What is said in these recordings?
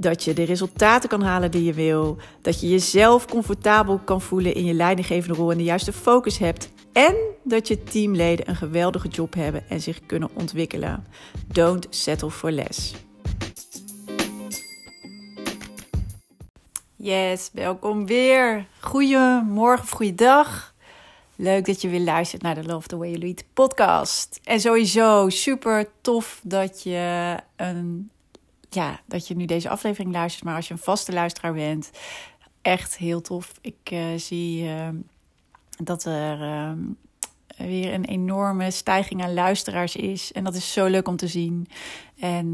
Dat je de resultaten kan halen die je wil. Dat je jezelf comfortabel kan voelen in je leidinggevende rol en de juiste focus hebt. En dat je teamleden een geweldige job hebben en zich kunnen ontwikkelen. Don't settle for less. Yes, welkom weer. Goedemorgen of goeiedag. Leuk dat je weer luistert naar de Love the Way You Lead podcast. En sowieso super tof dat je, een, ja, dat je nu deze aflevering luistert. Maar als je een vaste luisteraar bent, echt heel tof. Ik uh, zie uh, dat er uh, weer een enorme stijging aan luisteraars is. En dat is zo leuk om te zien. En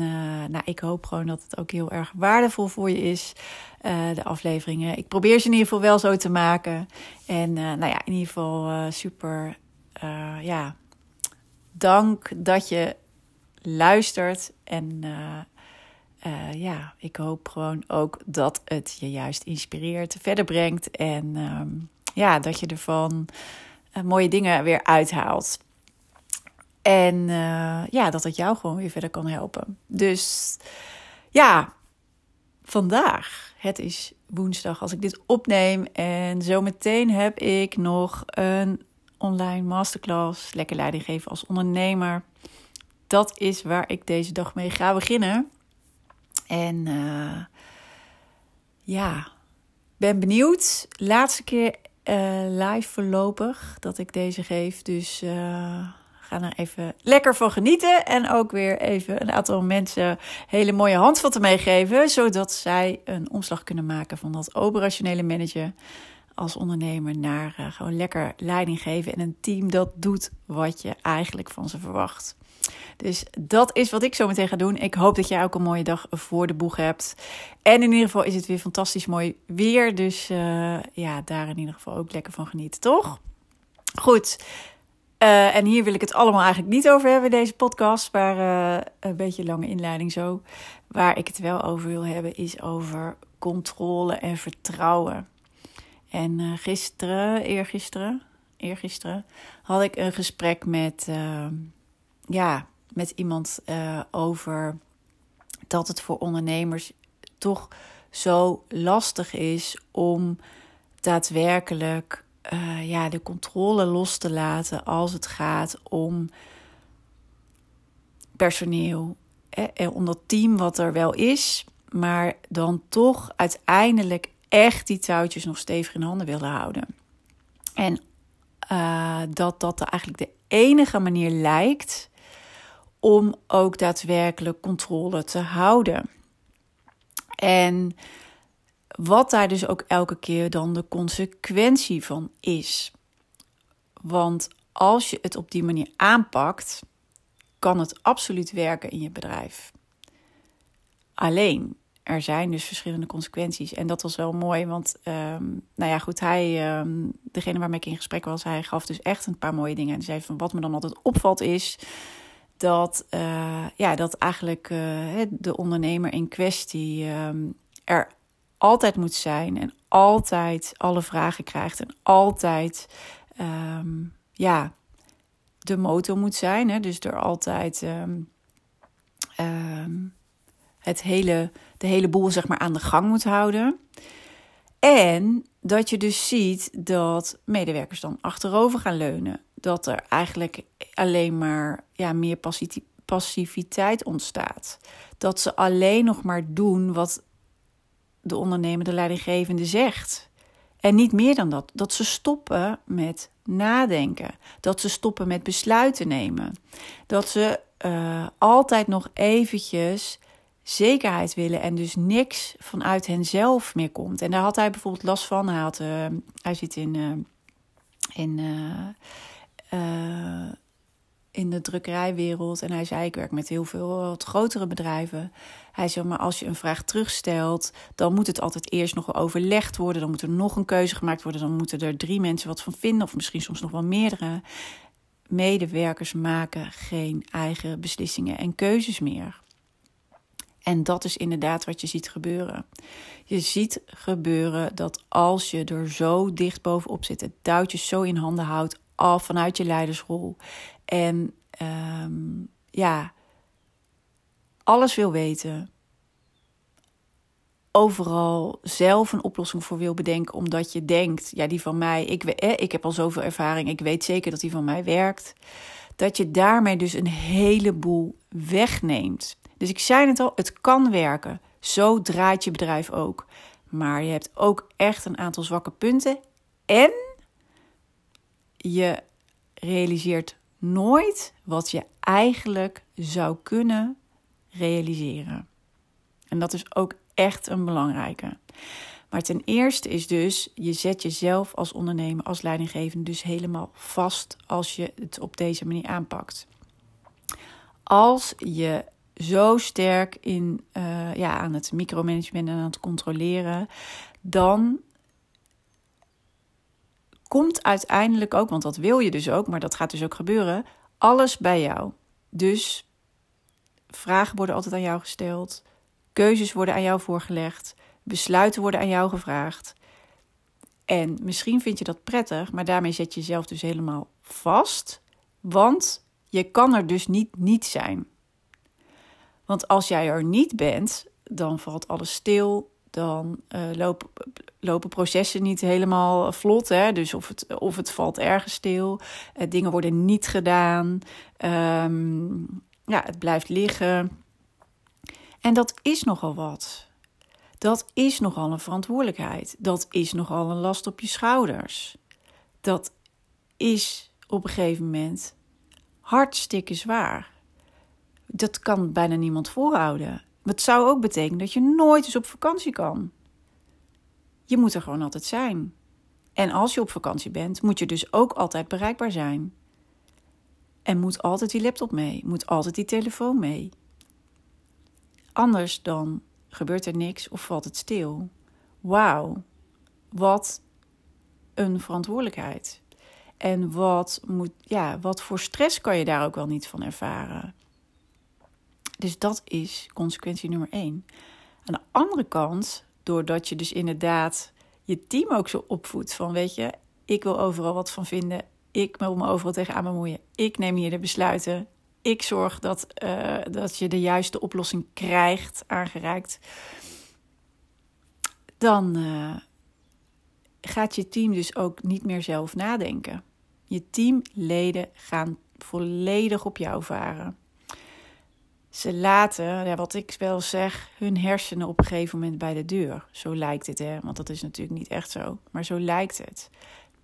nou, ik hoop gewoon dat het ook heel erg waardevol voor je is. De afleveringen. Ik probeer ze in ieder geval wel zo te maken. En nou ja, in ieder geval super. ja, dank dat je luistert. En ja, ik hoop gewoon ook dat het je juist inspireert, verder brengt. En um, ja, dat je ervan mooie dingen weer uithaalt. En ja, dat het jou gewoon weer verder kan helpen. Dus ja, vandaag. Het is woensdag als ik dit opneem. En zometeen heb ik nog een online masterclass. Lekker leiding geven als ondernemer. Dat is waar ik deze dag mee ga beginnen. En uh, ja, ben benieuwd. Laatste keer uh, live voorlopig dat ik deze geef. Dus uh, Ga er even lekker van genieten. En ook weer even een aantal mensen hele mooie handvatten meegeven. Zodat zij een omslag kunnen maken van dat operationele manager als ondernemer naar uh, gewoon lekker leiding geven. En een team dat doet wat je eigenlijk van ze verwacht. Dus dat is wat ik zo meteen ga doen. Ik hoop dat jij ook een mooie dag voor de boeg hebt. En in ieder geval is het weer fantastisch mooi weer. Dus uh, ja, daar in ieder geval ook lekker van genieten, toch? Goed. Uh, en hier wil ik het allemaal eigenlijk niet over hebben, deze podcast. Maar een beetje lange inleiding zo. Waar ik het wel over wil hebben, is over controle en vertrouwen. En uh, gisteren, eergisteren, eergisteren, had ik een gesprek met, ja, met iemand over dat het voor ondernemers toch zo lastig is om daadwerkelijk uh, ja, de controle los te laten als het gaat om personeel. en om dat team wat er wel is, maar dan toch uiteindelijk echt die touwtjes nog stevig in handen willen houden. En uh, dat dat eigenlijk de enige manier lijkt om ook daadwerkelijk controle te houden. En wat daar dus ook elke keer dan de consequentie van is. Want als je het op die manier aanpakt, kan het absoluut werken in je bedrijf. Alleen, er zijn dus verschillende consequenties. En dat was wel mooi, want um, nou ja, goed, hij, um, degene waarmee ik in gesprek was, hij gaf dus echt een paar mooie dingen. En zei van wat me dan altijd opvalt is dat, uh, ja, dat eigenlijk uh, de ondernemer in kwestie um, er altijd moet zijn en altijd alle vragen krijgt en altijd ja, de motor moet zijn. Hè? Dus er altijd het hele, de hele boel zeg maar, aan de gang moet houden. En dat je dus ziet dat medewerkers dan achterover gaan leunen. Dat er eigenlijk alleen maar ja, meer passiviteit ontstaat. Dat ze alleen nog maar doen wat de ondernemer, de leidinggevende zegt. En niet meer dan dat. Dat ze stoppen met nadenken. Dat ze stoppen met besluiten nemen. Dat ze uh, altijd nog eventjes zekerheid willen en dus niks vanuit henzelf meer komt. En daar had hij bijvoorbeeld last van. Hij, had, uh, hij zit in, uh, in in de drukkerijwereld. En hij zei: Ik werk met heel veel grotere bedrijven. Hij zei: Maar als je een vraag terugstelt, dan moet het altijd eerst nog overlegd worden. Dan moet er nog een keuze gemaakt worden. Dan moeten er drie mensen wat van vinden, of misschien soms nog wel meerdere. Medewerkers maken geen eigen beslissingen en keuzes meer. En dat is inderdaad wat je ziet gebeuren. Je ziet gebeuren dat als je er zo dicht bovenop zit, het touwtje zo in handen houdt, al vanuit je leidersrol. En um, ja, alles wil weten. Overal zelf een oplossing voor wil bedenken, omdat je denkt: ja, die van mij, ik, ik heb al zoveel ervaring, ik weet zeker dat die van mij werkt. Dat je daarmee dus een heleboel wegneemt. Dus ik zei het al, het kan werken. Zo draait je bedrijf ook. Maar je hebt ook echt een aantal zwakke punten. En je realiseert nooit wat je eigenlijk zou kunnen realiseren. En dat is ook echt een belangrijke. Maar ten eerste is dus, je zet jezelf als ondernemer, als leidinggevende dus helemaal vast als je het op deze manier aanpakt. Als je zo sterk in, uh, ja, aan het micromanagement en aan het controleren, dan komt uiteindelijk ook, want dat wil je dus ook, maar dat gaat dus ook gebeuren, alles bij jou. Dus vragen worden altijd aan jou gesteld, keuzes worden aan jou voorgelegd, besluiten worden aan jou gevraagd. En misschien vind je dat prettig, maar daarmee zet je jezelf dus helemaal vast, want je kan er dus niet niet zijn. Want als jij er niet bent, dan valt alles stil. Dan uh, lopen, lopen processen niet helemaal vlot. Hè? Dus of het, of het valt ergens stil. Uh, dingen worden niet gedaan. Um, ja, het blijft liggen. En dat is nogal wat. Dat is nogal een verantwoordelijkheid. Dat is nogal een last op je schouders. Dat is op een gegeven moment hartstikke zwaar dat kan bijna niemand voorhouden. Het zou ook betekenen dat je nooit eens op vakantie kan. Je moet er gewoon altijd zijn. En als je op vakantie bent, moet je dus ook altijd bereikbaar zijn. En moet altijd die laptop mee, moet altijd die telefoon mee. Anders dan gebeurt er niks of valt het stil. Wauw, wat een verantwoordelijkheid. En wat, moet, ja, wat voor stress kan je daar ook wel niet van ervaren? Dus dat is consequentie nummer één. Aan de andere kant, doordat je dus inderdaad je team ook zo opvoedt van, weet je, ik wil overal wat van vinden. Ik wil me overal tegenaan bemoeien. Ik neem hier de besluiten. Ik zorg dat, uh, dat je de juiste oplossing krijgt, aangereikt. Dan uh, gaat je team dus ook niet meer zelf nadenken. Je teamleden gaan volledig op jou varen ze laten, ja, wat ik wel zeg, hun hersenen op een gegeven moment bij de deur. Zo lijkt het, hè? want dat is natuurlijk niet echt zo. Maar zo lijkt het.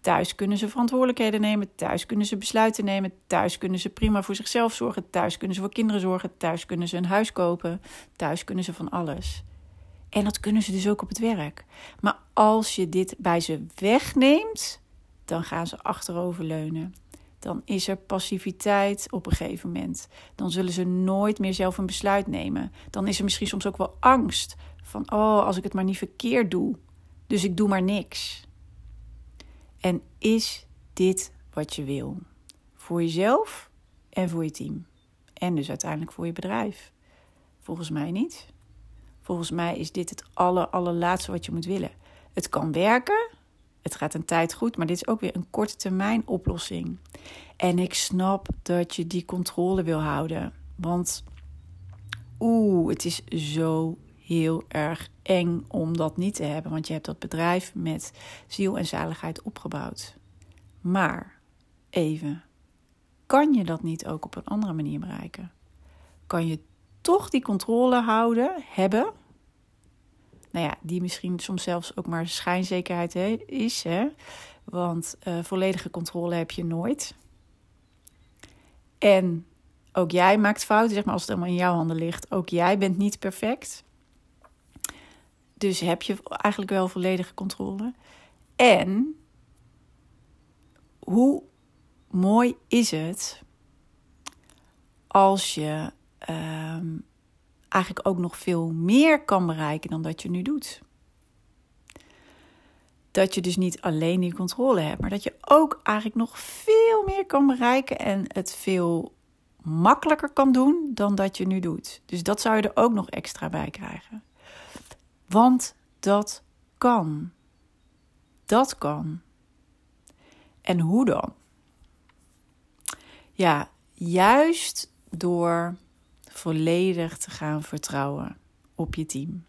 Thuis kunnen ze verantwoordelijkheden nemen, thuis kunnen ze besluiten nemen, thuis kunnen ze prima voor zichzelf zorgen, thuis kunnen ze voor kinderen zorgen, thuis kunnen ze een huis kopen, thuis kunnen ze van alles. En dat kunnen ze dus ook op het werk. Maar als je dit bij ze wegneemt, dan gaan ze achteroverleunen dan is er passiviteit op een gegeven moment. Dan zullen ze nooit meer zelf een besluit nemen. Dan is er misschien soms ook wel angst van, oh, als ik het maar niet verkeerd doe. Dus ik doe maar niks. En is dit wat je wil? Voor jezelf en voor je team. En dus uiteindelijk voor je bedrijf. Volgens mij niet. Volgens mij is dit het aller, allerlaatste wat je moet willen. Het kan werken, het gaat een tijd goed, maar dit is ook weer een korte termijn oplossing. En ik snap dat je die controle wil houden. Want oeh, het is zo heel erg eng om dat niet te hebben. Want je hebt dat bedrijf met ziel en zaligheid opgebouwd. Maar even, kan je dat niet ook op een andere manier bereiken? Kan je toch die controle houden, hebben nou ja, die misschien soms zelfs ook maar schijnzekerheid is. Hè? Want uh, volledige controle heb je nooit. En ook jij maakt fouten, zeg maar, als het allemaal in jouw handen ligt. Ook jij bent niet perfect. Dus heb je eigenlijk wel volledige controle. En hoe mooi is het als je ehm, eigenlijk ook nog veel meer kan bereiken dan dat je nu doet. Dat je dus niet alleen die controle hebt, maar dat je ook eigenlijk nog veel meer kan bereiken en het veel makkelijker kan doen dan dat je nu doet. Dus dat zou je er ook nog extra bij krijgen. Want dat kan. Dat kan. En hoe dan? Ja, juist door volledig te gaan vertrouwen op je team.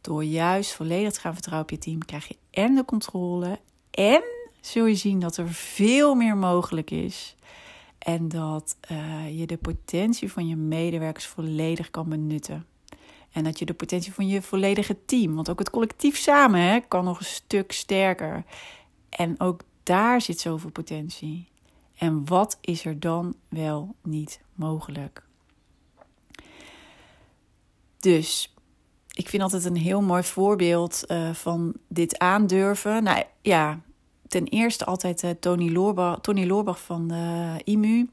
Door juist volledig te gaan vertrouwen op je team, krijg je en de controle en zul je zien dat er veel meer mogelijk is. En dat uh, je de potentie van je medewerkers volledig kan benutten. En dat je de potentie van je volledige team, want ook het collectief samen hè, kan nog een stuk sterker. En ook daar zit zoveel potentie. En wat is er dan wel niet mogelijk? Dus ik vind altijd een heel mooi voorbeeld uh, van dit aandurven. Nou ja, ten eerste altijd uh, Tony, Loorbach, Tony van de IMU.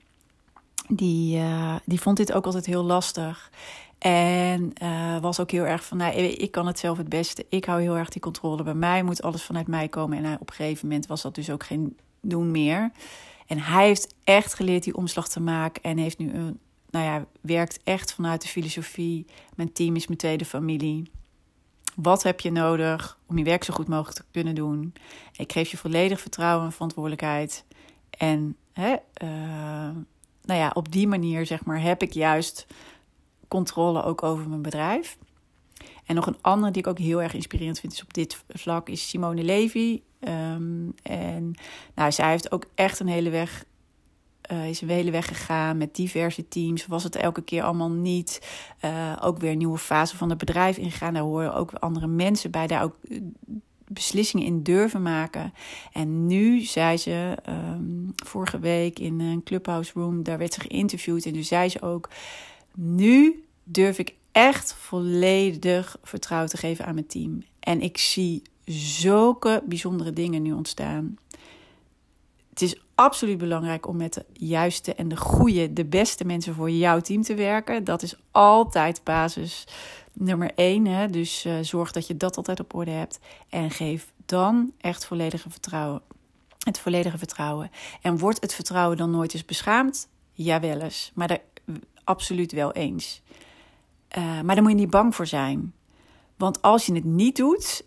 Die, die vond dit ook altijd heel lastig. En was ook heel erg van, nou, ik kan het zelf het beste. Ik hou heel erg die controle bij mij. Moet alles vanuit mij komen. En op een gegeven moment was dat dus ook geen doen meer. En hij heeft echt geleerd die omslag te maken. En heeft nu een, nou ja, werkt echt vanuit de filosofie. Mijn team is mijn tweede familie. Wat heb je nodig om je werk zo goed mogelijk te kunnen doen? Ik geef je volledig vertrouwen en verantwoordelijkheid. En hè, uh, nou ja, op die manier zeg maar, heb ik juist controle ook over mijn bedrijf. En nog een andere die ik ook heel erg inspirerend vind is op dit vlak is Simone Levy. Um, en nou, zij heeft ook echt een hele weg, uh, is een hele weg gegaan met diverse teams. Was het elke keer allemaal niet. Uh, ook weer een nieuwe fase van het bedrijf ingegaan. Daar horen ook andere mensen bij. Daar ook eh, beslissingen in durven maken. En nu zei ze um, vorige week in een clubhouse room, daar werd ze geïnterviewd. En toen zei ze ook: Nu durf ik echt volledig vertrouwen te geven aan mijn team. En ik zie zulke bijzondere dingen nu ontstaan. Het is absoluut belangrijk om met de juiste en de goede, de beste mensen voor jouw team te werken. Dat is altijd basis nummer één. Hè? Dus uh, zorg dat je dat altijd op orde hebt. En geef dan echt volledige vertrouwen. Het volledige vertrouwen. En wordt het vertrouwen dan nooit eens beschaamd? Jawel eens. Maar daar absoluut wel eens. Uh, maar daar moet je niet bang voor zijn. Want als je het niet doet,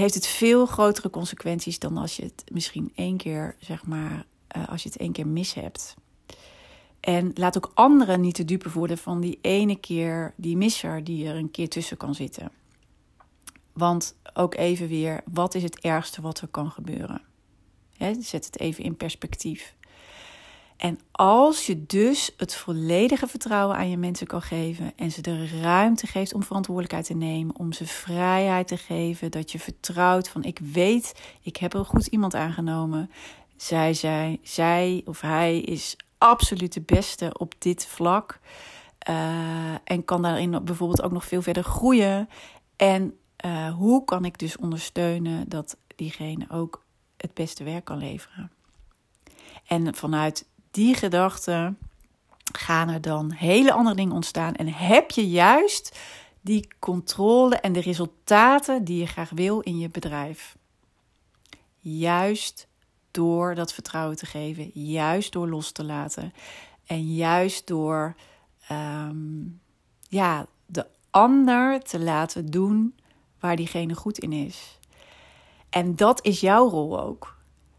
heeft het veel grotere consequenties dan als je het misschien één keer, zeg maar, uh, als je het één keer mis hebt. En laat ook anderen niet te dupe worden van die ene keer, die misser die er een keer tussen kan zitten. Want ook even weer, wat is het ergste wat er kan gebeuren? He, zet het even in perspectief. En als je dus het volledige vertrouwen aan je mensen kan geven en ze de ruimte geeft om verantwoordelijkheid te nemen, om ze vrijheid te geven, dat je vertrouwt van ik weet, ik heb er goed iemand aangenomen. Zij, zij, zij of hij is absoluut de beste op dit vlak. Uh, en kan daarin bijvoorbeeld ook nog veel verder groeien. En uh, hoe kan ik dus ondersteunen dat diegene ook het beste werk kan leveren? En vanuit die gedachten gaan er dan hele andere dingen ontstaan. En heb je juist die controle en de resultaten die je graag wil in je bedrijf. Juist door dat vertrouwen te geven, juist door los te laten en juist door um, ja, de ander te laten doen waar diegene goed in is. En dat is jouw rol ook.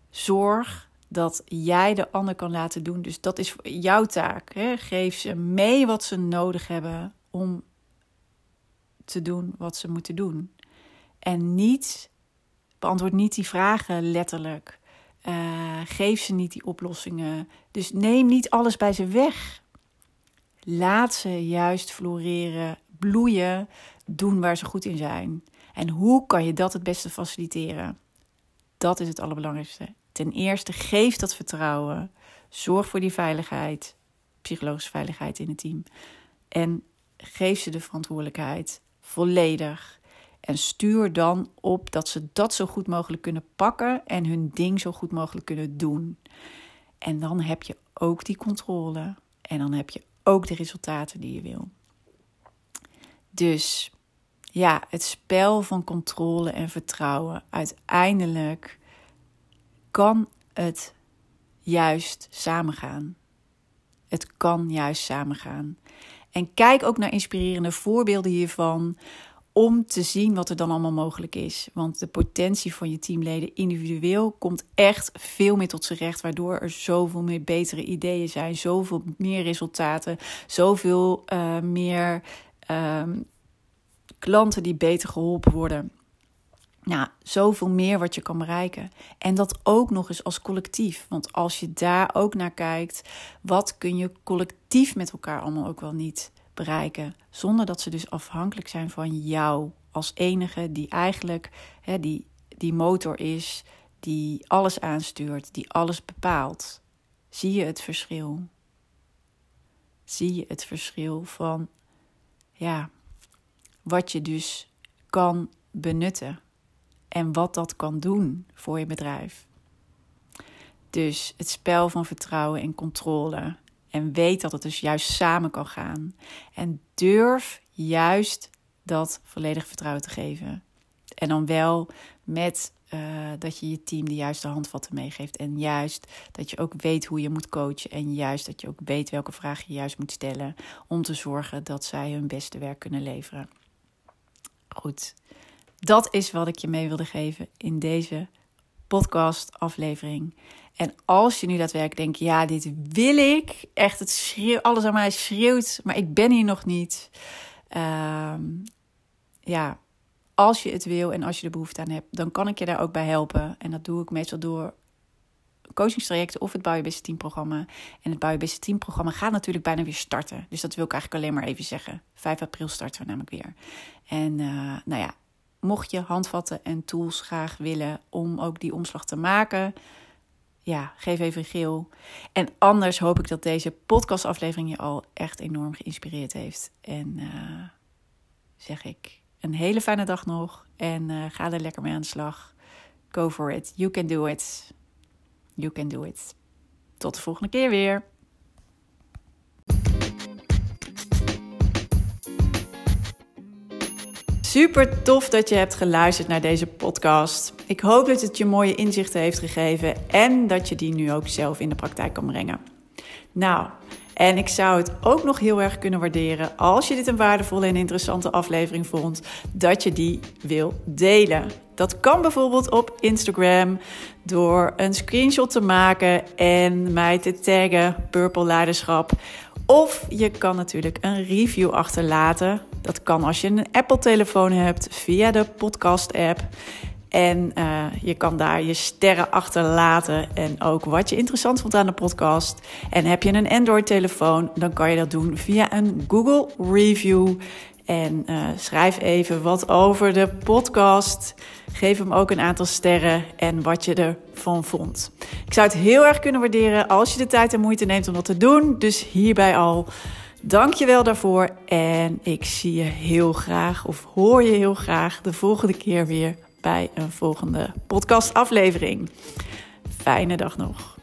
Zorg dat jij de ander kan laten doen. Dus dat is jouw taak. Hè? Geef ze mee wat ze nodig hebben om te doen wat ze moeten doen. En niet, beantwoord niet die vragen letterlijk. Uh, geef ze niet die oplossingen. Dus neem niet alles bij ze weg. Laat ze juist floreren, bloeien, doen waar ze goed in zijn. En hoe kan je dat het beste faciliteren? Dat is het allerbelangrijkste. Ten eerste, geef dat vertrouwen. Zorg voor die veiligheid, psychologische veiligheid in het team. En geef ze de verantwoordelijkheid volledig. En stuur dan op dat ze dat zo goed mogelijk kunnen pakken en hun ding zo goed mogelijk kunnen doen. En dan heb je ook die controle. En dan heb je ook de resultaten die je wil. Dus ja, het spel van controle en vertrouwen. Uiteindelijk kan het juist samengaan. Het kan juist samengaan. En kijk ook naar inspirerende voorbeelden hiervan om te zien wat er dan allemaal mogelijk is. Want de potentie van je teamleden individueel komt echt veel meer tot zijn recht, waardoor er zoveel meer betere ideeën zijn, zoveel meer resultaten, zoveel uh, meer um, klanten die beter geholpen worden. Nou, zoveel meer wat je kan bereiken. En dat ook nog eens als collectief. Want als je daar ook naar kijkt, wat kun je collectief met elkaar allemaal ook wel niet bereiken. Zonder dat ze dus afhankelijk zijn van jou als enige die eigenlijk hè, die, die motor is, die alles aanstuurt, die alles bepaalt. Zie je het verschil? Zie je het verschil van ja, wat je dus kan benutten en wat dat kan doen voor je bedrijf. Dus het spel van vertrouwen en controle. En weet dat het dus juist samen kan gaan. En durf juist dat volledige vertrouwen te geven. En dan wel met uh, dat je je team de juiste handvatten meegeeft. En juist dat je ook weet hoe je moet coachen. En juist dat je ook weet welke vragen je juist moet stellen. Om te zorgen dat zij hun beste werk kunnen leveren. Goed, dat is wat ik je mee wilde geven in deze podcast-aflevering. En als je nu daadwerkelijk denkt: ja, dit wil ik, echt, het alles aan mij schreeuwt, maar ik ben hier nog niet. Uh, ja, als je het wil en als je de behoefte aan hebt, dan kan ik je daar ook bij helpen. En dat doe ik meestal door coachingstrajecten of het Bouw Je Beste Team programma. En het Bouw Je Beste Team programma gaat natuurlijk bijna weer starten. Dus dat wil ik eigenlijk alleen maar even zeggen. 5 april starten we namelijk weer. En uh, nou ja, mocht je handvatten en tools graag willen om ook die omslag te maken, ja, geef even geel. En anders hoop ik dat deze podcastaflevering je al echt enorm geïnspireerd heeft. En uh, zeg ik een hele fijne dag nog en uh, ga er lekker mee aan de slag. Go for it. You can do it. You can do it. Tot de volgende keer weer. Super tof dat je hebt geluisterd naar deze podcast. Ik hoop dat het je mooie inzichten heeft gegeven en dat je die nu ook zelf in de praktijk kan brengen. Nou, en ik zou het ook nog heel erg kunnen waarderen als je dit een waardevolle en interessante aflevering vond, dat je die wil delen. Dat kan bijvoorbeeld op Instagram door een screenshot te maken en mij te taggen Purple Leiderschap. Of je kan natuurlijk een review achterlaten. Dat kan als je een Apple-telefoon hebt via de podcast-app. En uh, je kan daar je sterren achterlaten en ook wat je interessant vond aan de podcast. En heb je een Android-telefoon, dan kan je dat doen via een Google Review. En uh, schrijf even wat over de podcast. Geef hem ook een aantal sterren en wat je ervan vond. Ik zou het heel erg kunnen waarderen als je de tijd en moeite neemt om dat te doen. Dus hierbij al. Dank je wel daarvoor. En ik zie je heel graag, of hoor je heel graag, de volgende keer weer bij een volgende podcastaflevering. Fijne dag nog.